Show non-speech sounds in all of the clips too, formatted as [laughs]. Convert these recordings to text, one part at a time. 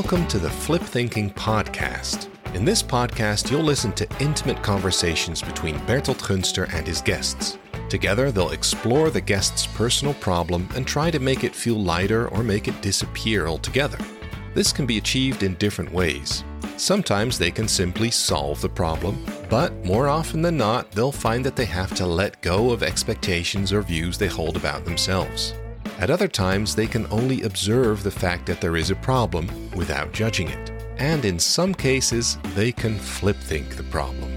Welcome to the Flip Thinking Podcast. In this podcast, you'll listen to intimate conversations between Berthold Gunster and his guests. Together, they'll explore the guest's personal problem and try to make it feel lighter or make it disappear altogether. This can be achieved in different ways. Sometimes they can simply solve the problem, but more often than not, they'll find that they have to let go of expectations or views they hold about themselves. At other times, they can only observe the fact that there is a problem without judging it. And in some cases, they can flip think the problem.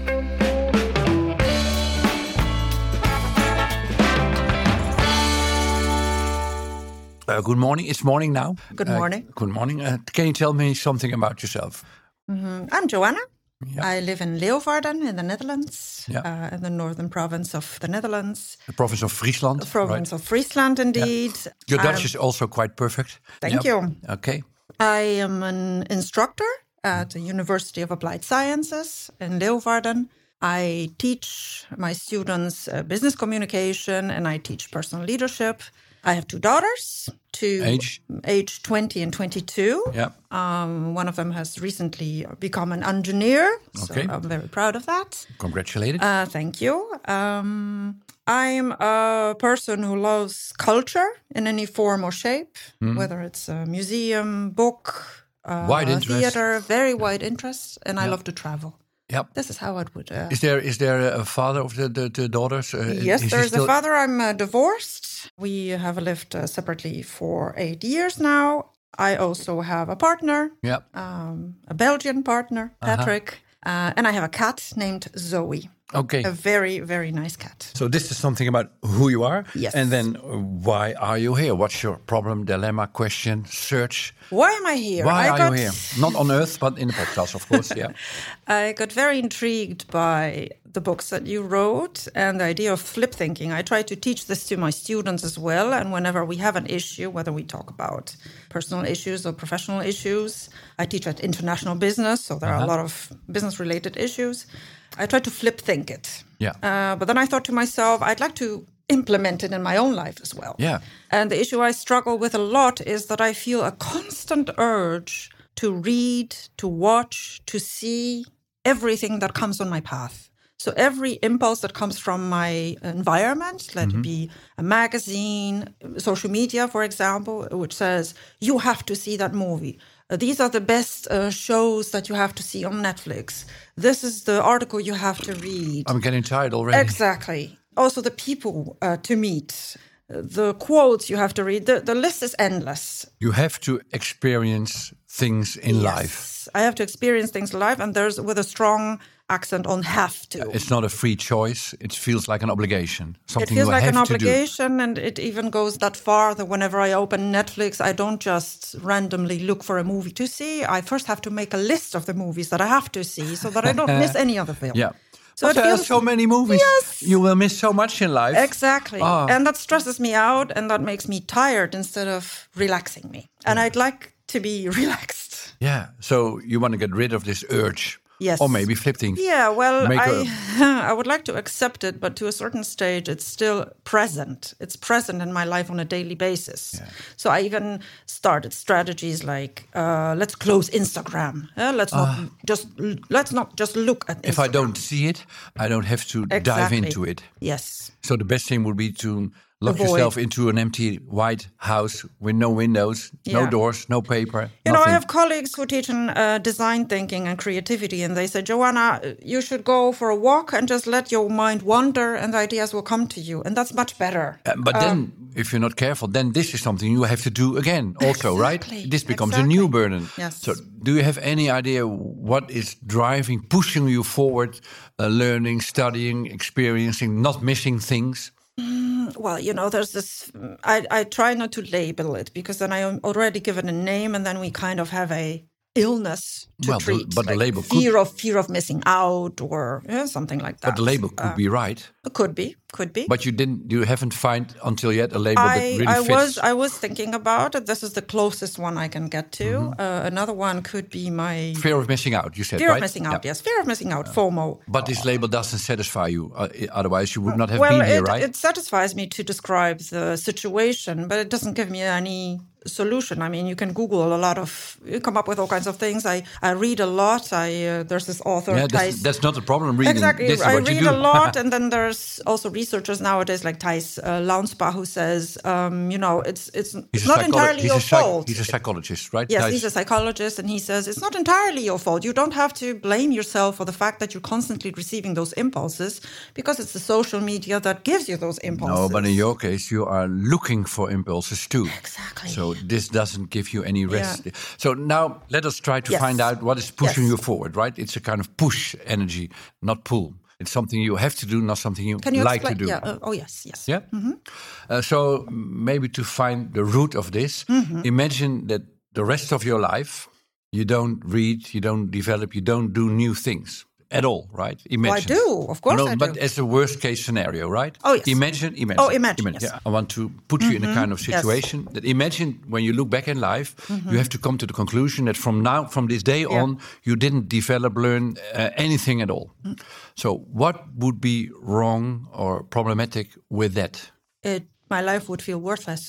Uh, good morning. It's morning now. Good Uh, morning. good morning. Uh, can you tell me something about yourself? I'm Joanna. I live in Leeuwarden in the Netherlands, Yeah. uh, in the northern province of the Netherlands, The province of Friesland. the province right? of Friesland, indeed. Your Dutch Um, is also quite perfect. Thank you. Okay. I am an instructor at the University of Applied Sciences in Leeuwarden. I teach my students uh, business communication and I teach personal leadership. I have two daughters, two Age? age 20 and 22. Yeah. Um, one of them has recently become an engineer, so Okay. I'm very proud of that. Congratulated. Uh, thank you. Um, I'm a person who loves culture in any form or shape, whether it's a museum, book, uh, Wide interest. theater, very wide interest, and I love to travel. Yep. This is how it would. Uh, Is there is there a father of the the, the daughters? Uh, yes, there's a father. I'm uh, divorced. We have lived uh, separately for eight years now. I also have a partner, Yeah. um, a Belgian partner, Uh-huh. Patrick, uh, and I have a cat named Zoe. Okay. A very, very nice cat. So this is something about who you are. Yes. And then uh, why are you here? What's your problem, dilemma, question, search? Why am I here? Why I are got, you here? Not on Earth, but in the podcast, of course. Yeah. [laughs] I got very intrigued by the books that you wrote and the idea of flip thinking. I try to teach this to my students as well. And whenever we have an issue, whether we talk about personal issues or professional issues, I teach at international business. So there are a Uh-huh. lot of business related issues. I try to flip think it. Yeah. Uh, but then I thought to myself, I'd like to implement it in my own life as well. Yeah. And the issue I struggle with a lot is that I feel a constant urge to read, to watch, to see everything that comes on my path. So every impulse that comes from my environment, let it be a magazine, social media, for example, which says, you have to see that movie. These are the best uh, shows that you have to see on Netflix. This is the article you have to read. I'm getting tired already. Exactly. Also, the people uh, to meet, the quotes you have to read. The, the list is endless. You have to experience things in life. Yes. I have to experience things live, and there's with a strong accent on have to. It's not a free choice. It feels like an obligation. It Something feels you like have an to do. obligation, and it even goes that far that whenever I open Netflix, I don't just randomly look for a movie to see. I first have to make a list of the movies that I have to see so that I don't miss [laughs] any other film. Yeah. So But it there are so many movies. Yes. You will miss so much in life. Exactly. Ah. And that stresses me out and that makes me tired instead of relaxing me. And I'd like to be [laughs] relaxed. yeah. So you want to get rid of this urge. Yes. Or maybe flip things. Yeah, well, Make I [laughs] I would like to accept it, but to a certain stage it's still present. It's present in my life on a daily basis. So I even started strategies like uh, let's close Instagram. Uh, let's not just let's not just look at Ah. If I don't see it, I don't have to dive into it. Yes. So the best thing would be to lock Avoid. yourself into an empty white house with no windows, no doors, no paper. You know, I have colleagues who teach in uh, design thinking and creativity, and they say, Joanna, you should go for a walk and just let your mind wander, and the ideas will come to you. And that's much better. Uh, but then, if you're not careful, then this is something you have to do again, also, right? This becomes a new burden. Yes. So, do you have any idea what is driving, pushing you forward, uh, learning, studying, experiencing, not missing things? Mm, well, you know, there's this. I, I try not to label it because then I am already given a name, and then we kind of have a illness to Well, the- treat. but the like label could- fear of fear of missing out or yeah, something like that. But the label could be right. It could be, could be. But you didn't, you haven't found until yet a label that I, really I fits. was I was thinking about it. This is the closest one I can get to. Mm-hmm. Uh, another one could be my Fear of missing out, you said, fear right? of missing out. Yeah. Yes, fear of missing out. FOMO. But this label doesn't satisfy you. Uh, otherwise, you would not have well, been here, it, right? it satisfies me to describe the situation, but it doesn't give me any solution. I mean, you can Google a lot of, you come up with all kinds of things. I, I read a lot. I uh, there's this author. Yeah, that's, that's not a problem. Reading. Exactly. I read a lot, [laughs] and then there's also researchers nowadays like Thijs uh, Launspach who says, um, you know, it's it's He's not entirely your fault. He's a psychologist, right? Yes, Thijs? he's a psychologist, and he says it's not entirely your fault. You don't have to blame yourself for the fact that you're constantly receiving those impulses because it's the social media that gives you those impulses. No, but in your case, you are looking for impulses too. Exactly. So this doesn't give you any rest. So now let us try to Yes. find out what is pushing Yes. you forward, right? It's a kind of push energy, not pull. It's something you have to do, not something you, Can you like explain? to do. Yeah. uh, oh yes, yes. Yeah. Uh, so maybe to find the root of this, Mm-hmm. imagine that the rest of your life you don't read, you don't develop, you don't do new things at all, right? Imagine. I do. Of course no, I but do. as a worst case scenario, right? Oh, yes. Imagine, imagine. Oh, imagine, yes. Mm-hmm. Yeah. I want to put you in a kind of Yes. Mm-hmm. situation that imagine when you look back in life, you have to come to the conclusion that from now, from this day Yeah. on, you didn't develop, learn uh, anything at all. Mm. So, what would be wrong or problematic with that? It, my life would feel worthless.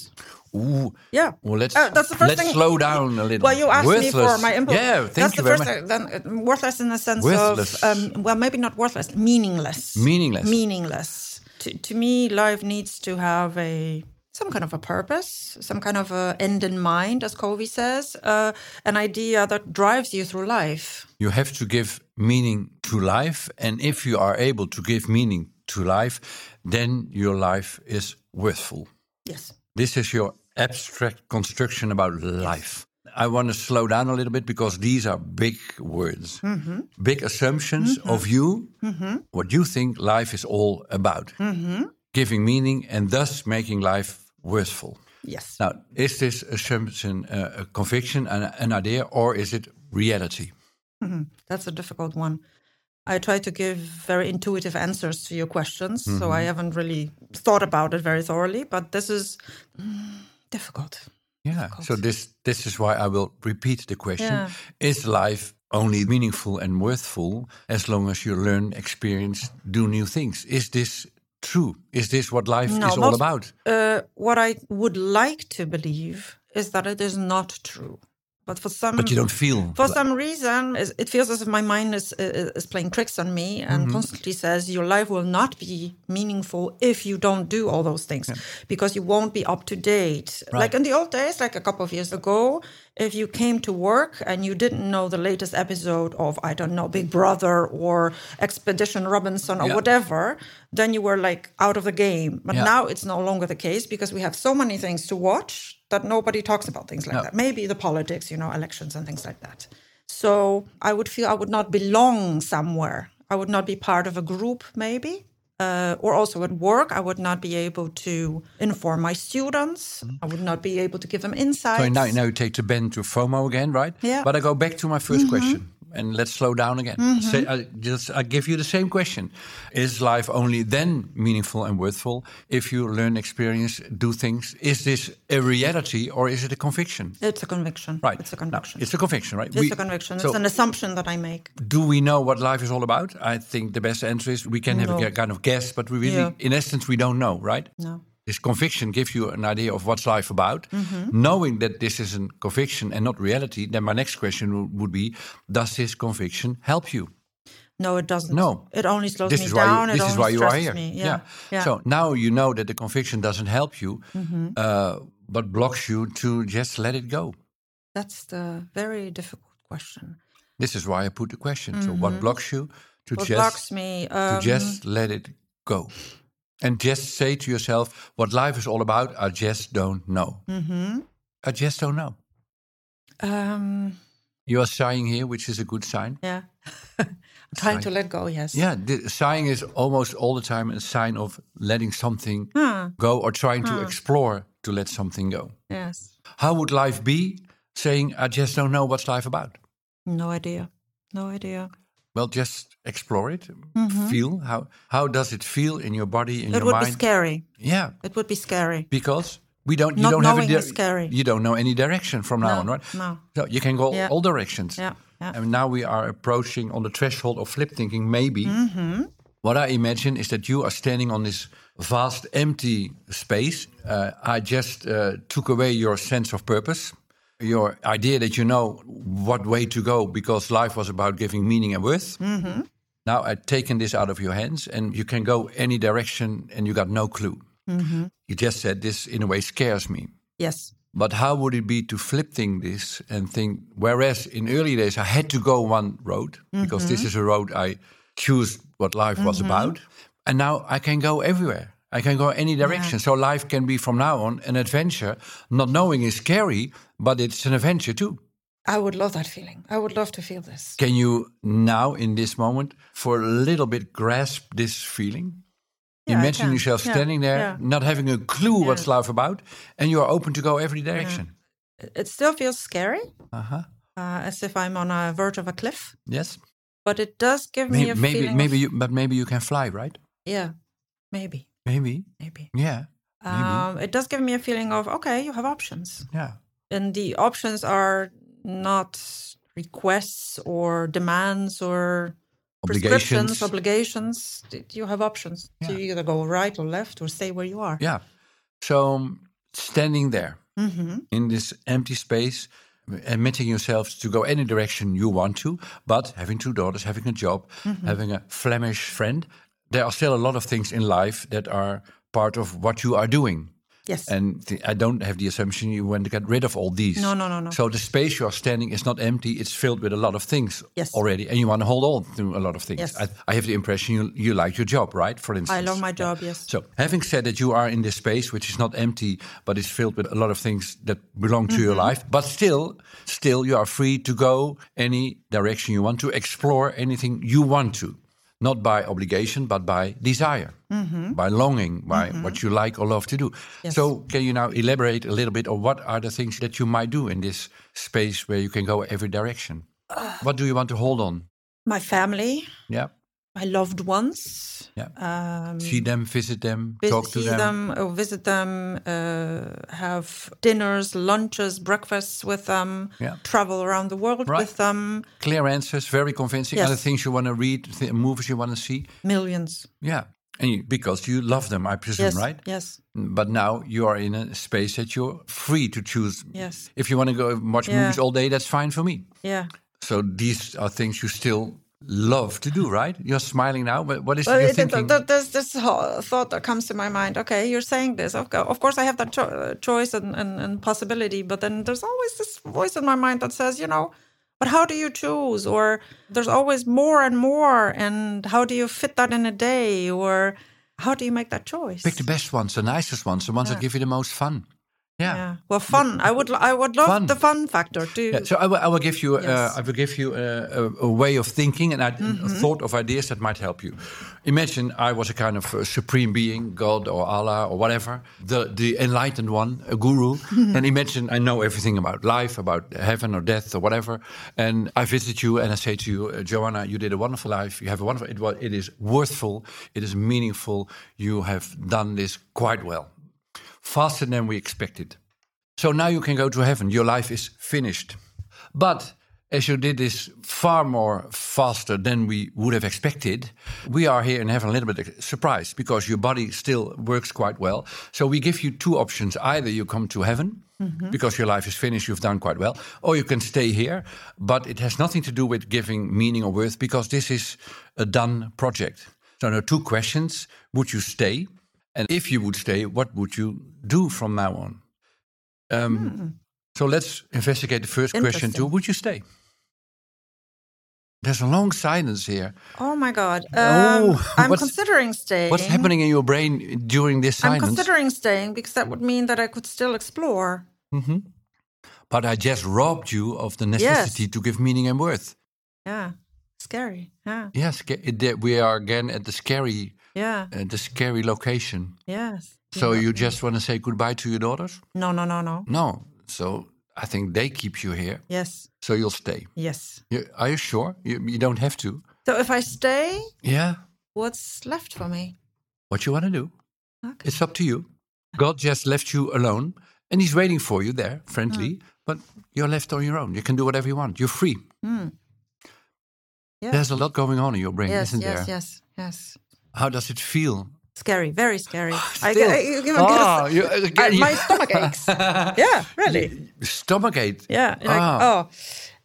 Ooh. Yeah. Well, let's Uh, that's the first let's thing- slow down a little. Well, you asked me for my input. Yeah, thank That's you the very first much. thing. Then uh, worthless in the sense Worthless. of um, well, maybe not worthless, meaningless. Meaningless. Meaningless. To, to me, life needs to have a some kind of a purpose, some kind of a end in mind, as Covey says, uh, an idea that drives you through life. You have to give meaning to life, and if you are able to give meaning to life, then your life is worthful. Yes. This is your abstract construction about life. I want to slow down a little bit because these are big words, mm-hmm. big assumptions mm-hmm. of you, mm-hmm. what you think life is all about, giving meaning and thus making life worthful. Yes. Now, is this assumption uh, a conviction, an, an idea, or is it reality? That's a difficult one. I try to give very intuitive answers to your questions, so I haven't really thought about it very thoroughly, but this is mm, difficult. Yeah. So this this is why I will repeat the question: Yeah. Is life only meaningful and worthful as long as you learn, experience, do new things? Is this true? Is this what life No, is all about? Uh, what I would like to believe is that it is not true. But for some, But you don't feel. for some reason, it feels as if my mind is is is playing tricks on me and mm-hmm. constantly says your life will not be meaningful if you don't do all those things because you won't be up to date. Like in the old days, like a couple of years ago, if you came to work and you didn't know the latest episode of I don't know Big Brother or Expedition Robinson or Yeah. whatever, then you were like out of the game. But Yeah. now it's no longer the case because we have so many things to watch that nobody talks about things like No. that. Maybe the politics, you know, elections and things like that. So I would feel I would not belong somewhere. I would not be part of a group, maybe. Uh, or also at work, I would not be able to inform my students. I would not be able to give them insights. So now, now you take the bend to FOMO again, right? Yeah. Mm-hmm. But I go back to my 1st question, and let's slow down again. Mm-hmm. Say, I just I give you the same question: Is life only then meaningful and worthful if you learn, experience, do things? Is this a reality or is it a conviction? It's a conviction. Right. It's a conviction. it's a conviction, right? it's We- a conviction. So it's an assumption that I make. do we know what life is all about? I think the best answer is we can have a No. kind of guess, but we really, Yeah. in essence, we don't know, right? No. This conviction gives you an idea of what's life about. Mm-hmm. Knowing that this is a conviction and not reality, then my next question wo- would be: Does this conviction help you? No, it doesn't. No. It only slows This me is why down. you, this is why you are here. Me. Yeah. yeah. So now you know that the conviction doesn't help you, Mm-hmm. uh, but blocks you to just let it go. That's the very difficult question. This is why I put the question. So what blocks you to Mm-hmm. What just blocks me? to Um, just let it go and just say to yourself what life is all about i just don't know Mm-hmm. i just don't know um, you are sighing here which is a good sign yeah. [laughs] Trying to let go, yes. yeah the, sighing is almost all the time a sign of letting something go or trying to explore to let something go Yes. how would life be saying i just don't know what's life about No idea. No idea. Well just explore it feel how how does it feel in your body in Mm-hmm. It would be scary. yeah It would be scary. because we don't you Not don't have a scary. you don't know any direction from now No, on right no. so you can go Yeah. all directions Yeah, yeah. and now we are approaching on the threshold of flip thinking maybe Mm-hmm. What I imagine is that you are standing on this vast empty space. Uh, I just uh, took away your sense of purpose, your idea that you know what way to go because life was about giving meaning and worth. Mm-hmm. Now I've taken this out of your hands and you can go any direction and you got no clue. Mm-hmm. You just said this in a way scares me. Yes. But how would it be to flip thing this and think, whereas in early days I had to go one road because this mm-hmm. is a road I choose what life was about. And now I can go everywhere. I can go any direction. So life can be from now on an adventure. Not knowing is scary, but it's an adventure too. I would love that feeling. I would love to feel this. Can you now, in this moment, for a little bit grasp this feeling? Yeah, Imagine yourself Yeah, standing there, yeah. not having a clue what's life about, and you are open to go every direction. It still feels scary, Uh-huh. uh, as if I'm on a verge of a cliff, Yes. but it does give me a maybe, feeling. maybe of, you, but maybe you can fly, right? yeah, maybe, Maybe. maybe. Yeah. Maybe. Um, it does give me a feeling of okay, you have options, yeah. and the options are not requests or demands or prescriptions, Obligations. obligations. You have options. So Yeah. you either go right or left or stay where you are. Yeah. So um, standing there Mm-hmm. in this empty space, admitting yourselves to go any direction you want to, but having two daughters, having a job, Mm-hmm. having a Flemish friend, there are still a lot of things in life that are part of what you are doing. Yes. And th- I don't have the assumption you want to get rid of all these. No, no, no, no. So the space you are standing is not empty; it's filled with a lot of things Yes. already, and you want to hold on to a lot of things. Yes. I, I have the impression you you like your job, right? For instance, I love my job. Yes. so, having said that, you are in this space which is not empty, but it's filled with a lot of things that belong to Mm-hmm. your life. But still, still, you are free to go any direction you want to, explore anything you want to, not by obligation, but by desire, mm-hmm. by longing, by mm-hmm. what you like or love to do. Yes. So, can you now elaborate a little bit on what are the things that you might do in this space where you can go every direction? Uh. what do you want to hold on? My family, Yeah, my loved ones. yeah. Um, See them, visit them, vis- talk to see them, uh, visit them, uh, have dinners, lunches, breakfasts with them, Yeah. travel around the world Right. with them. clear answers, very convincing. Yes. Other things you want to read, th- movies you want to see. Millions. Yeah, and you, because you love them, I presume, Yes. right? Yes. But now you are in a space that you're free to choose. Yes. If you want to go watch Yeah. movies all day, that's fine for me. Yeah. So these are things you still love to do, right? You're smiling now, but what is Well, your it, thinking? it, th- there's this whole thought that comes to my mind. Okay, you're saying this. Of, of course, I have that cho- uh, choice and, and, and possibility, but then there's always this voice in my mind that says, you know, but how do you choose? Or there's always more and more, and how do you fit that in a day? Or how do you make that choice? Pick the best ones, the nicest ones, the ones that give you the most fun. Yeah. yeah. Well, fun. I would. I would love Fun. the fun factor too. Yeah, so I will, I will give you, Yes. Mm-hmm. uh, I will give you a, a, a way of thinking and a thought of ideas that might help you. Imagine I was a kind of uh supreme being, God or Allah or whatever, the the enlightened one, a guru. [laughs] and imagine I know everything about life, about heaven or death or whatever. And I visit you and I say to you, uh, Joanna, you did a wonderful life. You have a wonderful. It, wa- it is worthful. It is meaningful. You have done this quite well, faster than we expected. So now you can go to heaven. Your life is finished. But as you did this far more faster than we would have expected, we are here in heaven a little bit surprised because your body still works quite well. So we give you two options. Either you come to heaven mm-hmm. because your life is finished, you've done quite well, or you can stay here. But it has nothing to do with giving meaning or worth because this is a done project. So there are two questions. Would you stay? And if you would stay, what would you do from now on? Um, So let's investigate the first question too. Would you stay? There's a long silence here. oh my God. Oh, Um, [laughs] I'm considering staying. What's happening in your brain during this silence? I'm considering staying because that would mean that I could still explore. but I just robbed you of the necessity to give meaning and worth. Yeah. Scary. Yeah. Yes, ca- it- there- we are again at the scary, Yeah. uh, the scary location. Yes. So you just want to say goodbye to your daughters? No, no, no, no. No. So I think they keep you here. Yes. So you'll stay. Yes. You, are you sure? You, you don't have to. So if I stay, Yeah. what's left for me? What you want to do? Okay. It's up to you. God just left you alone and he's waiting for you there, friendly, but you're left on your own. You can do whatever you want. You're free. Hmm. Yeah. There's a lot going on in your brain, yes, isn't yes, there? yes, yes. How does it feel? Scary, very scary. I, Still? I, Oh, get you- again, I- my stomach aches. [laughs] yeah, really. Stomach Stomachache. Yeah. Like, Ah. Oh,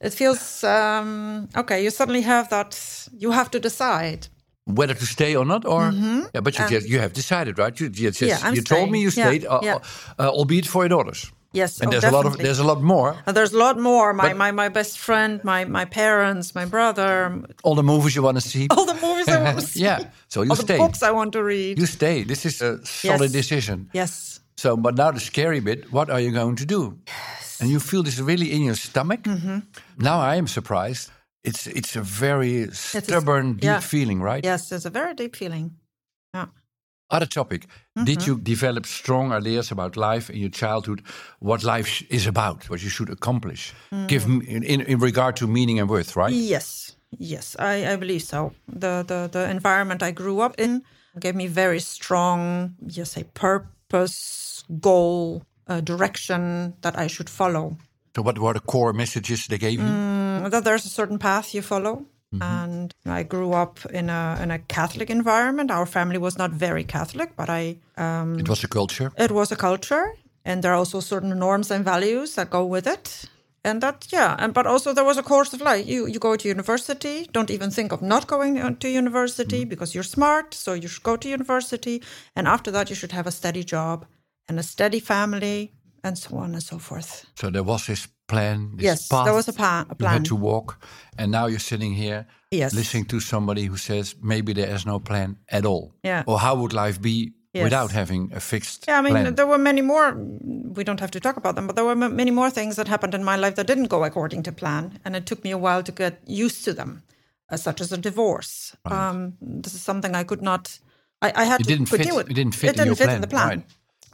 it feels um, okay. You suddenly have that. You have to decide. Whether to stay or not, or yeah, but you just you have decided, right? You, you just. Yeah, you told me you stayed, Yeah, uh, yeah. Uh, albeit for your daughters. Yes, And oh, there's a lot of there's a lot more. And there's a lot more. My, But- my, my best friend, my, my parents, my brother, All the movies you want to see. [laughs] all the movies I want to [laughs] see, yeah, so you all the stay. books I want to read. You stay. This is a solid Yes. decision. yes. So, but now the scary bit. What are you going to do? Yes. And you feel this really in your stomach. Mm-hmm. Now I am surprised. It's it's a very stubborn, deep yeah. feeling, right? Yes, it's a very deep feeling. Other topic. Did Mm-hmm. you develop strong ideas about life in your childhood? What life is about? What you should accomplish? Give Mm. m- in, in in regard to meaning and worth, right? Yes, yes, I, I believe so. The, the the environment I grew up in gave me very strong, you say, purpose, goal, uh, direction that I should follow. So, what were the core messages they gave you? Mm. That there's a certain path you follow. And I grew up in a in a Catholic environment. Our family was not very Catholic, but I um, It was a culture. it was a culture, and there are also certain norms and values that go with it. And that, yeah, and but also there was a course of life. You you go to university. Don't even think of not going to university because you're smart. So you should go to university, and after that, you should have a steady job and a steady family, and so on and so forth. So there was this plan. This Yes, path there was a pa- a You plan. had to walk, and now you're sitting here, Yes. listening to somebody who says maybe there is no plan at all. Yeah. Or how would life be Yes. without having a fixed Yeah, I mean, plan? there were many more. We don't have to talk about them, but there were m- many more things that happened in my life that didn't go according to plan, and it took me a while to get used to them, uh, such as a divorce. Um, this is something I could not. I, I had It to didn't fit. deal with. It didn't fit It in didn't your fit plan, in the plan. right?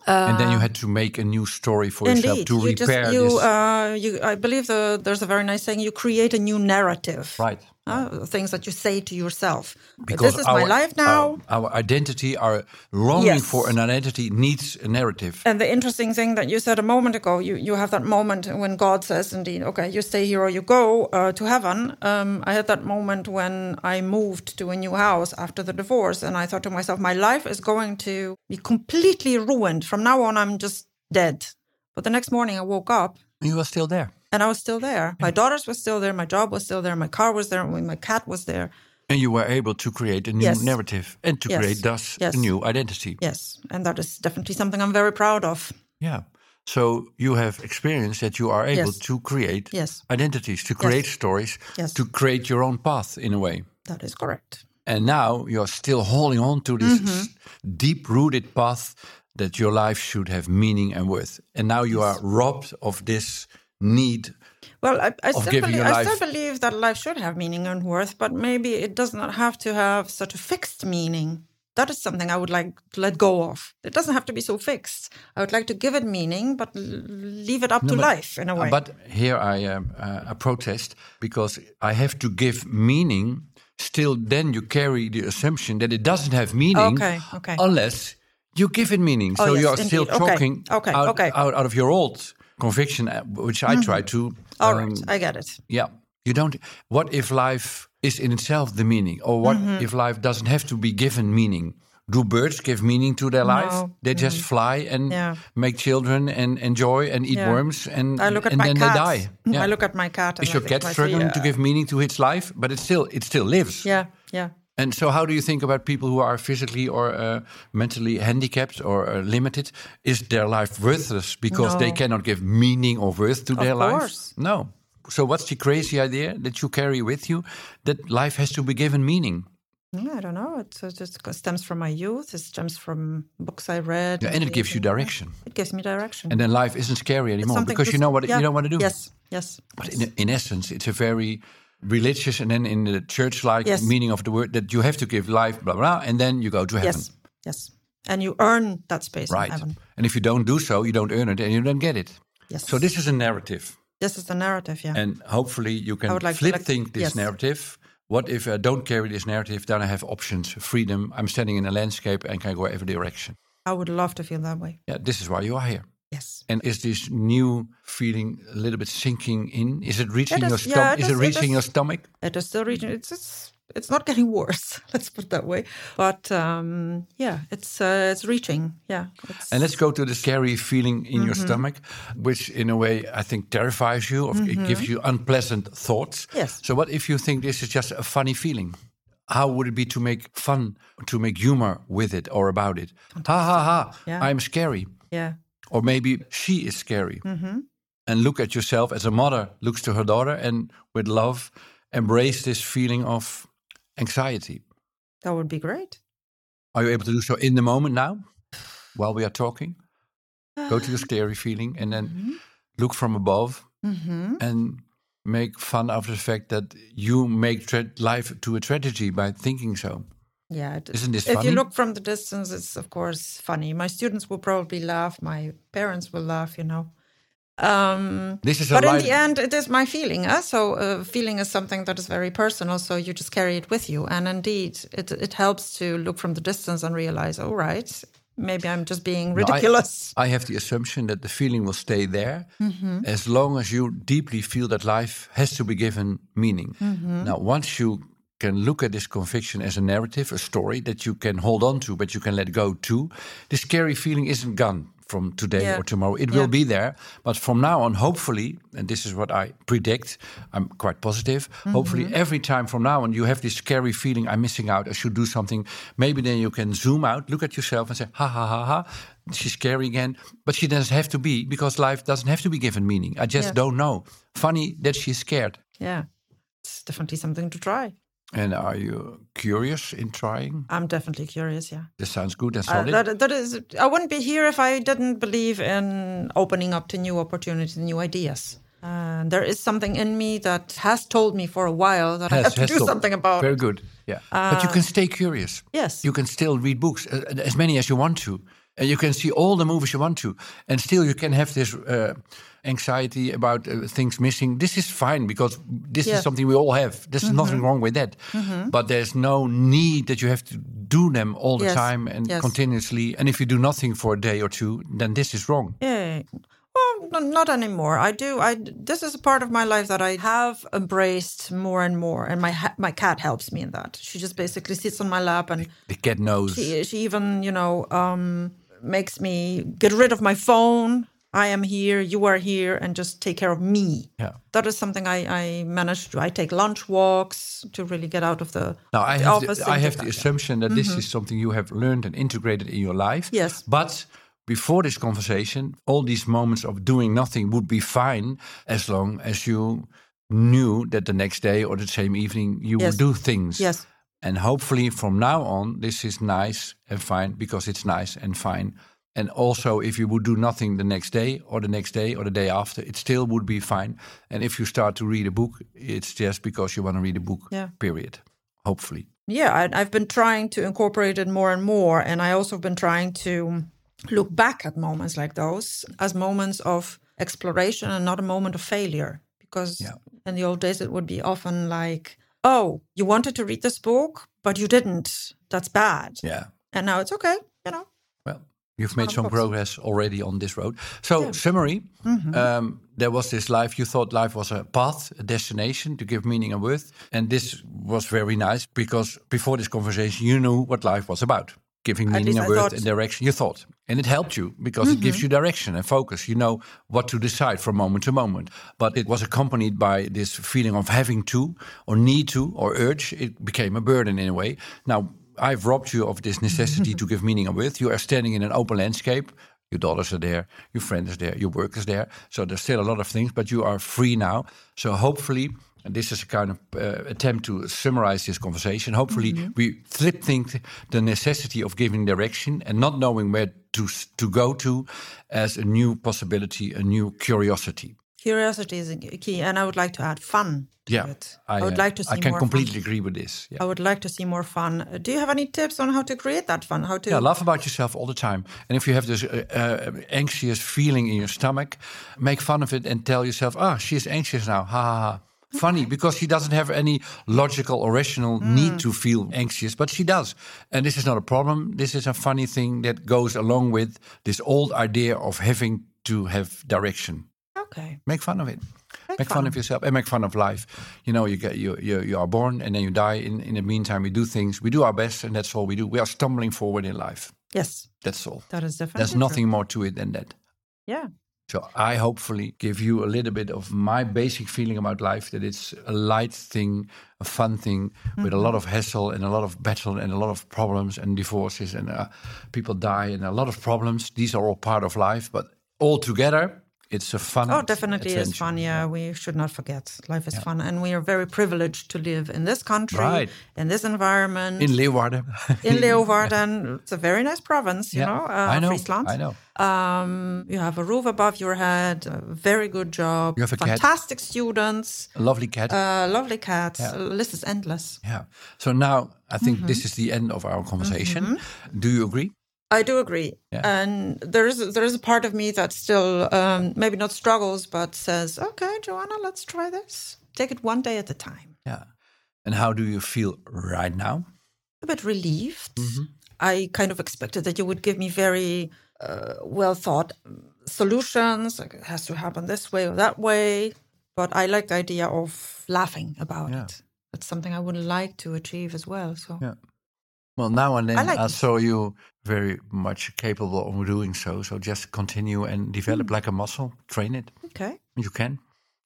And then you had to make a new story for yourself to you just repair you this. uh, you. I believe the, there's a very nice saying: you create a new narrative. right. Uh, things that you say to yourself. Because this is our, my life now. Our, our identity, our longing Yes. for an identity needs a narrative. And the interesting thing that you said a moment ago, you, you have that moment when God says, indeed, okay, you stay here or you go uh, to heaven. Um, I had that moment when I moved to a new house after the divorce, and I thought to myself, my life is going to be completely ruined. From now on, I'm just dead. But the next morning, I woke up you were still there. And I was still there. My daughters were still there. My job was still there. My car was there. My cat was there. And you were able to create a new Yes. narrative and to Yes. create thus Yes. a new identity. Yes. And that is definitely something I'm very proud of. Yeah. So you have experienced that you are able to create identities, to create stories, to create your own path in a way. That is correct. And now you're still holding on to this Mm-hmm. deep rooted path that your life should have meaning and worth. And now you are robbed of this need. Well, I, I, still, believe, I still believe that life should have meaning and worth, but maybe it does not have to have such a fixed meaning. That is something I would like to let go of. It doesn't have to be so fixed. I would like to give it meaning, but leave it up to but- life in a way. But here I, um, uh, I protest because I have to give meaning. Still, then you carry the assumption that it doesn't have meaning Okay, okay. unless you give it meaning. Oh, so yes, you are still indeed. Okay, talking okay, out, okay. Out, out of your old conviction, uh, which I try to. All um, right, I get it. Yeah. You don't. What if life is in itself the meaning? Or what Mm-hmm. if life doesn't have to be given meaning? Do birds give meaning to their life? No, They just fly and Yeah. make children and enjoy and eat Yeah. worms and, I look at and my then cat. they die. Yeah. I look at my cat. Is I your cat struggling to uh, give meaning to its life? But it still it still lives. Yeah, yeah. And so, how do you think about people who are physically or uh, mentally handicapped or uh, limited? Is their life worthless because they cannot give meaning or worth to their life? course. No. So, what's the crazy idea that you carry with you that life has to be given meaning? Yeah, I don't know. It uh, just stems from my youth. It stems from books I read. Yeah, and it gives you direction. It gives me direction. And then life isn't scary anymore because you know what yeah, you don't want to do. Yes, yes. But in, in essence, it's a very religious and then in the church-like Yes. meaning of the word that you have to give life, blah blah, and then you go to heaven. Yes, yes. And you earn that space Right. in heaven. And if you don't do so, you don't earn it and you don't get it. Yes. So this is a narrative. This is the narrative, yeah. And hopefully you can like flip like- think this yes. narrative. What if I don't carry this narrative? Then I have options, freedom. I'm standing in a landscape and can go every direction. I would love to feel that way. Yeah, this is why you are here. Yes. And is this new feeling a little bit sinking in? Is it reaching It your is, stomach? yeah, it is it is- it reaching is. your stomach? It is still reaching. It's, it's it's not getting worse. [laughs] Let's put it that way. But um, yeah, it's uh, it's reaching. Yeah. It's, And let's go to the scary feeling in your stomach, which in a way I think terrifies you, or it gives you unpleasant thoughts. Yes. So, what if you think this is just a funny feeling? How would it be to make fun, to make humor with it or about it? Ha ha ha! Yeah. I'm scary. yeah. Or maybe she is scary. Mm-hmm. And look at yourself as a mother looks to her daughter and with love embrace this feeling of anxiety. That would be great. Are you able to do so in the moment now while we are talking? Go to the [sighs] scary feeling and then mm-hmm. look from above mm-hmm. and make fun of the fact that you make tra- life to a tragedy by thinking so. Yeah. it- Isn't this if funny? you look from the distance, it's of course funny. My students will probably laugh. My parents will laugh. You know. Um, This is but in the end, it is my feeling. Uh? So uh, feeling is something that is very personal. So you just carry it with you, and indeed, it it helps to look from the distance and realize, all right, maybe I'm just being No, I- ridiculous. I, have the assumption that the feeling will stay there Mm-hmm. as long as you deeply feel that life has to be given meaning. Mm-hmm. Now, once you can look at this conviction as a narrative, a story that you can hold on to, but you can let go too, the scary feeling isn't gone from today Yeah. or tomorrow. It Yeah. will be there. But from now on, hopefully, and this is what I predict, I'm quite positive. Hopefully, Mm-hmm. every time from now on, you have this scary feeling I'm missing out, I should do something. Maybe then you can zoom out, look at yourself, and say, ha ha ha ha. She's scary again. But she doesn't have to be because life doesn't have to be given meaning. I just Yeah. don't know. Funny that she's scared. yeah, it's definitely something to try. And are you curious in trying? I'm definitely curious. Yeah. This sounds good and Uh, solid. that, that is, I wouldn't be here if I didn't believe in opening up to new opportunities, new ideas. Uh, there is something in me that has told me for a while that I have to do to- something about. Very good. Yeah. but you can stay curious. Yes. You can still read books, uh, as many as you want to. And you can see all the movies you want to. And still you can have this uh, anxiety about uh, things missing. This is fine because this Yeah. is something we all have. There's Mm-hmm. nothing wrong with that. But there's no need that you have to do them all the Yes. time and Yes. continuously. And if you do nothing for a day or two, then this is wrong. Yeah. Well, no- not anymore. I do. I this is a part of my life that I have embraced more and more, and my ha- my cat helps me in that. She just basically sits on my lap and The cat knows. she, she even you know um, makes me get rid of my phone. I am here, you are here, and just take care of me. Yeah. That is something I, I manage to. I take lunch walks to really get out of the, Now, I the have office. the, I have the assumption that this mm-hmm. is something you have learned and integrated in your life. Yes. But before this conversation, all these moments of doing nothing would be fine as long as you knew that the next day or the same evening you Yes. would do things. Yes. And hopefully from now on, this is nice and fine because it's nice and fine. And also, if you would do nothing the next day or the next day or the day after, it still would be fine. And if you start to read a book, it's just because you want to read a book, Yeah. period. Hopefully. yeah, I, I've been trying to incorporate it more and more, and I also have been trying to look back at moments like those as moments of exploration and not a moment of failure. Because Yeah. in the old days, it would be often like, "Oh, you wanted to read this book, but you didn't. That's bad." Yeah. And now it's okay, you know. Well, you've made some progress already on this road. So, summary Mm-hmm. um, there was this life, you thought life was a path, a destination to give meaning and worth. And this was very nice because before this conversation, you knew what life was about giving meaning and I worth and direction. You thought. And it helped you because it Mm-hmm. gives you direction and focus. You know what to decide from moment to moment. But it was accompanied by this feeling of having to, or need to, or urge. It became a burden in a way. Now, I've robbed you of this necessity [laughs] to give meaning and worth. You are standing in an open landscape. Your daughters are there, your friend is there, your work is there. So there's still a lot of things, but you are free now. So hopefully, and this is a kind of uh, attempt to summarize this conversation. Hopefully, we flip think the necessity of giving direction and not knowing where to to go to as a new possibility, a new curiosity. Curiosity is a key, and I would like to add fun to Yeah, it. I, would uh, like to see more fun. I can more completely fun. agree with this. Yeah. I would like to see more fun. Uh, Do you have any tips on how to create that fun? How to? Yeah, laugh about yourself all the time. And if you have this uh, uh, anxious feeling in your stomach, make fun of it and tell yourself, ah, she's anxious now. Ha ha ha. Funny because she doesn't have any logical or rational hmm. need to feel anxious, but she does. And this is not a problem. This is a funny thing that goes along with this old idea of having to have direction. Okay. Make fun of it. Make fun of yourself and make fun of life. You know, you get you you, you are born and then you die. In in the meantime, we do things. We do our best, and that's all we do. We are stumbling forward in life. Yes, That's all. that is definitely. There's true. nothing more to it than that. Yeah. So I hopefully give you a little bit of my basic feeling about life that it's a light thing, a fun thing with a lot of hassle and a lot of battle and a lot of problems and divorces and uh, people die and a lot of problems. These are all part of life, but all together, it's a fun. Oh, definitely adventure. fun. Yeah, we should not forget. Life is fun, and we are very privileged to live in this country, Right. in this environment, In Leeuwarden. [laughs] in Leeuwarden. It's a very nice province, you Yeah, know, uh, I know. Friesland. I know. Um, you have a roof above your head, a very good job, You have a cat. fantastic students, A lovely cat. uh, lovely cats. The list is endless. yeah. So now I think Mm-hmm. this is the end of our conversation. Do you agree? I do agree, Yeah. and there is there is a part of me that still um, maybe not struggles, but says, "Okay, Joanna, let's try this. Take it one day at a time." Yeah. And how do you feel right now? a bit relieved. Mm-hmm. I kind of expected that you would give me very uh, well thought solutions. Like it has to happen this way or that way. But I like the idea of laughing about Yeah. it. That's something I would like to achieve as well. So Yeah. Well, now and then I I, like it. saw you very much capable of doing so. So just continue and develop Hmm. like a muscle, train it. okay, You can.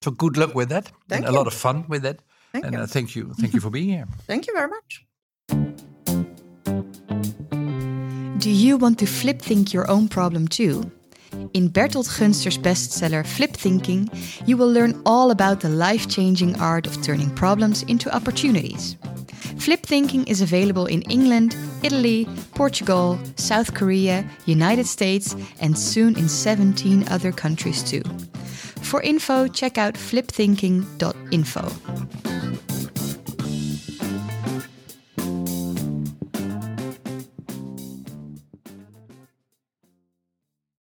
So good luck with that. Thank and a lot of fun with that. Thank and you. Uh, thank you. Thank you [laughs] for being here. thank you very much. Do you want to flip think your own problem too? In Berthold Gunster's bestseller Flip Thinking, you will learn all about the life changing art of turning problems into opportunities. Flip Thinking is available in England, Italy, Portugal, South Korea, United States, and soon in 17 other countries too. For info, check out flipthinking.info.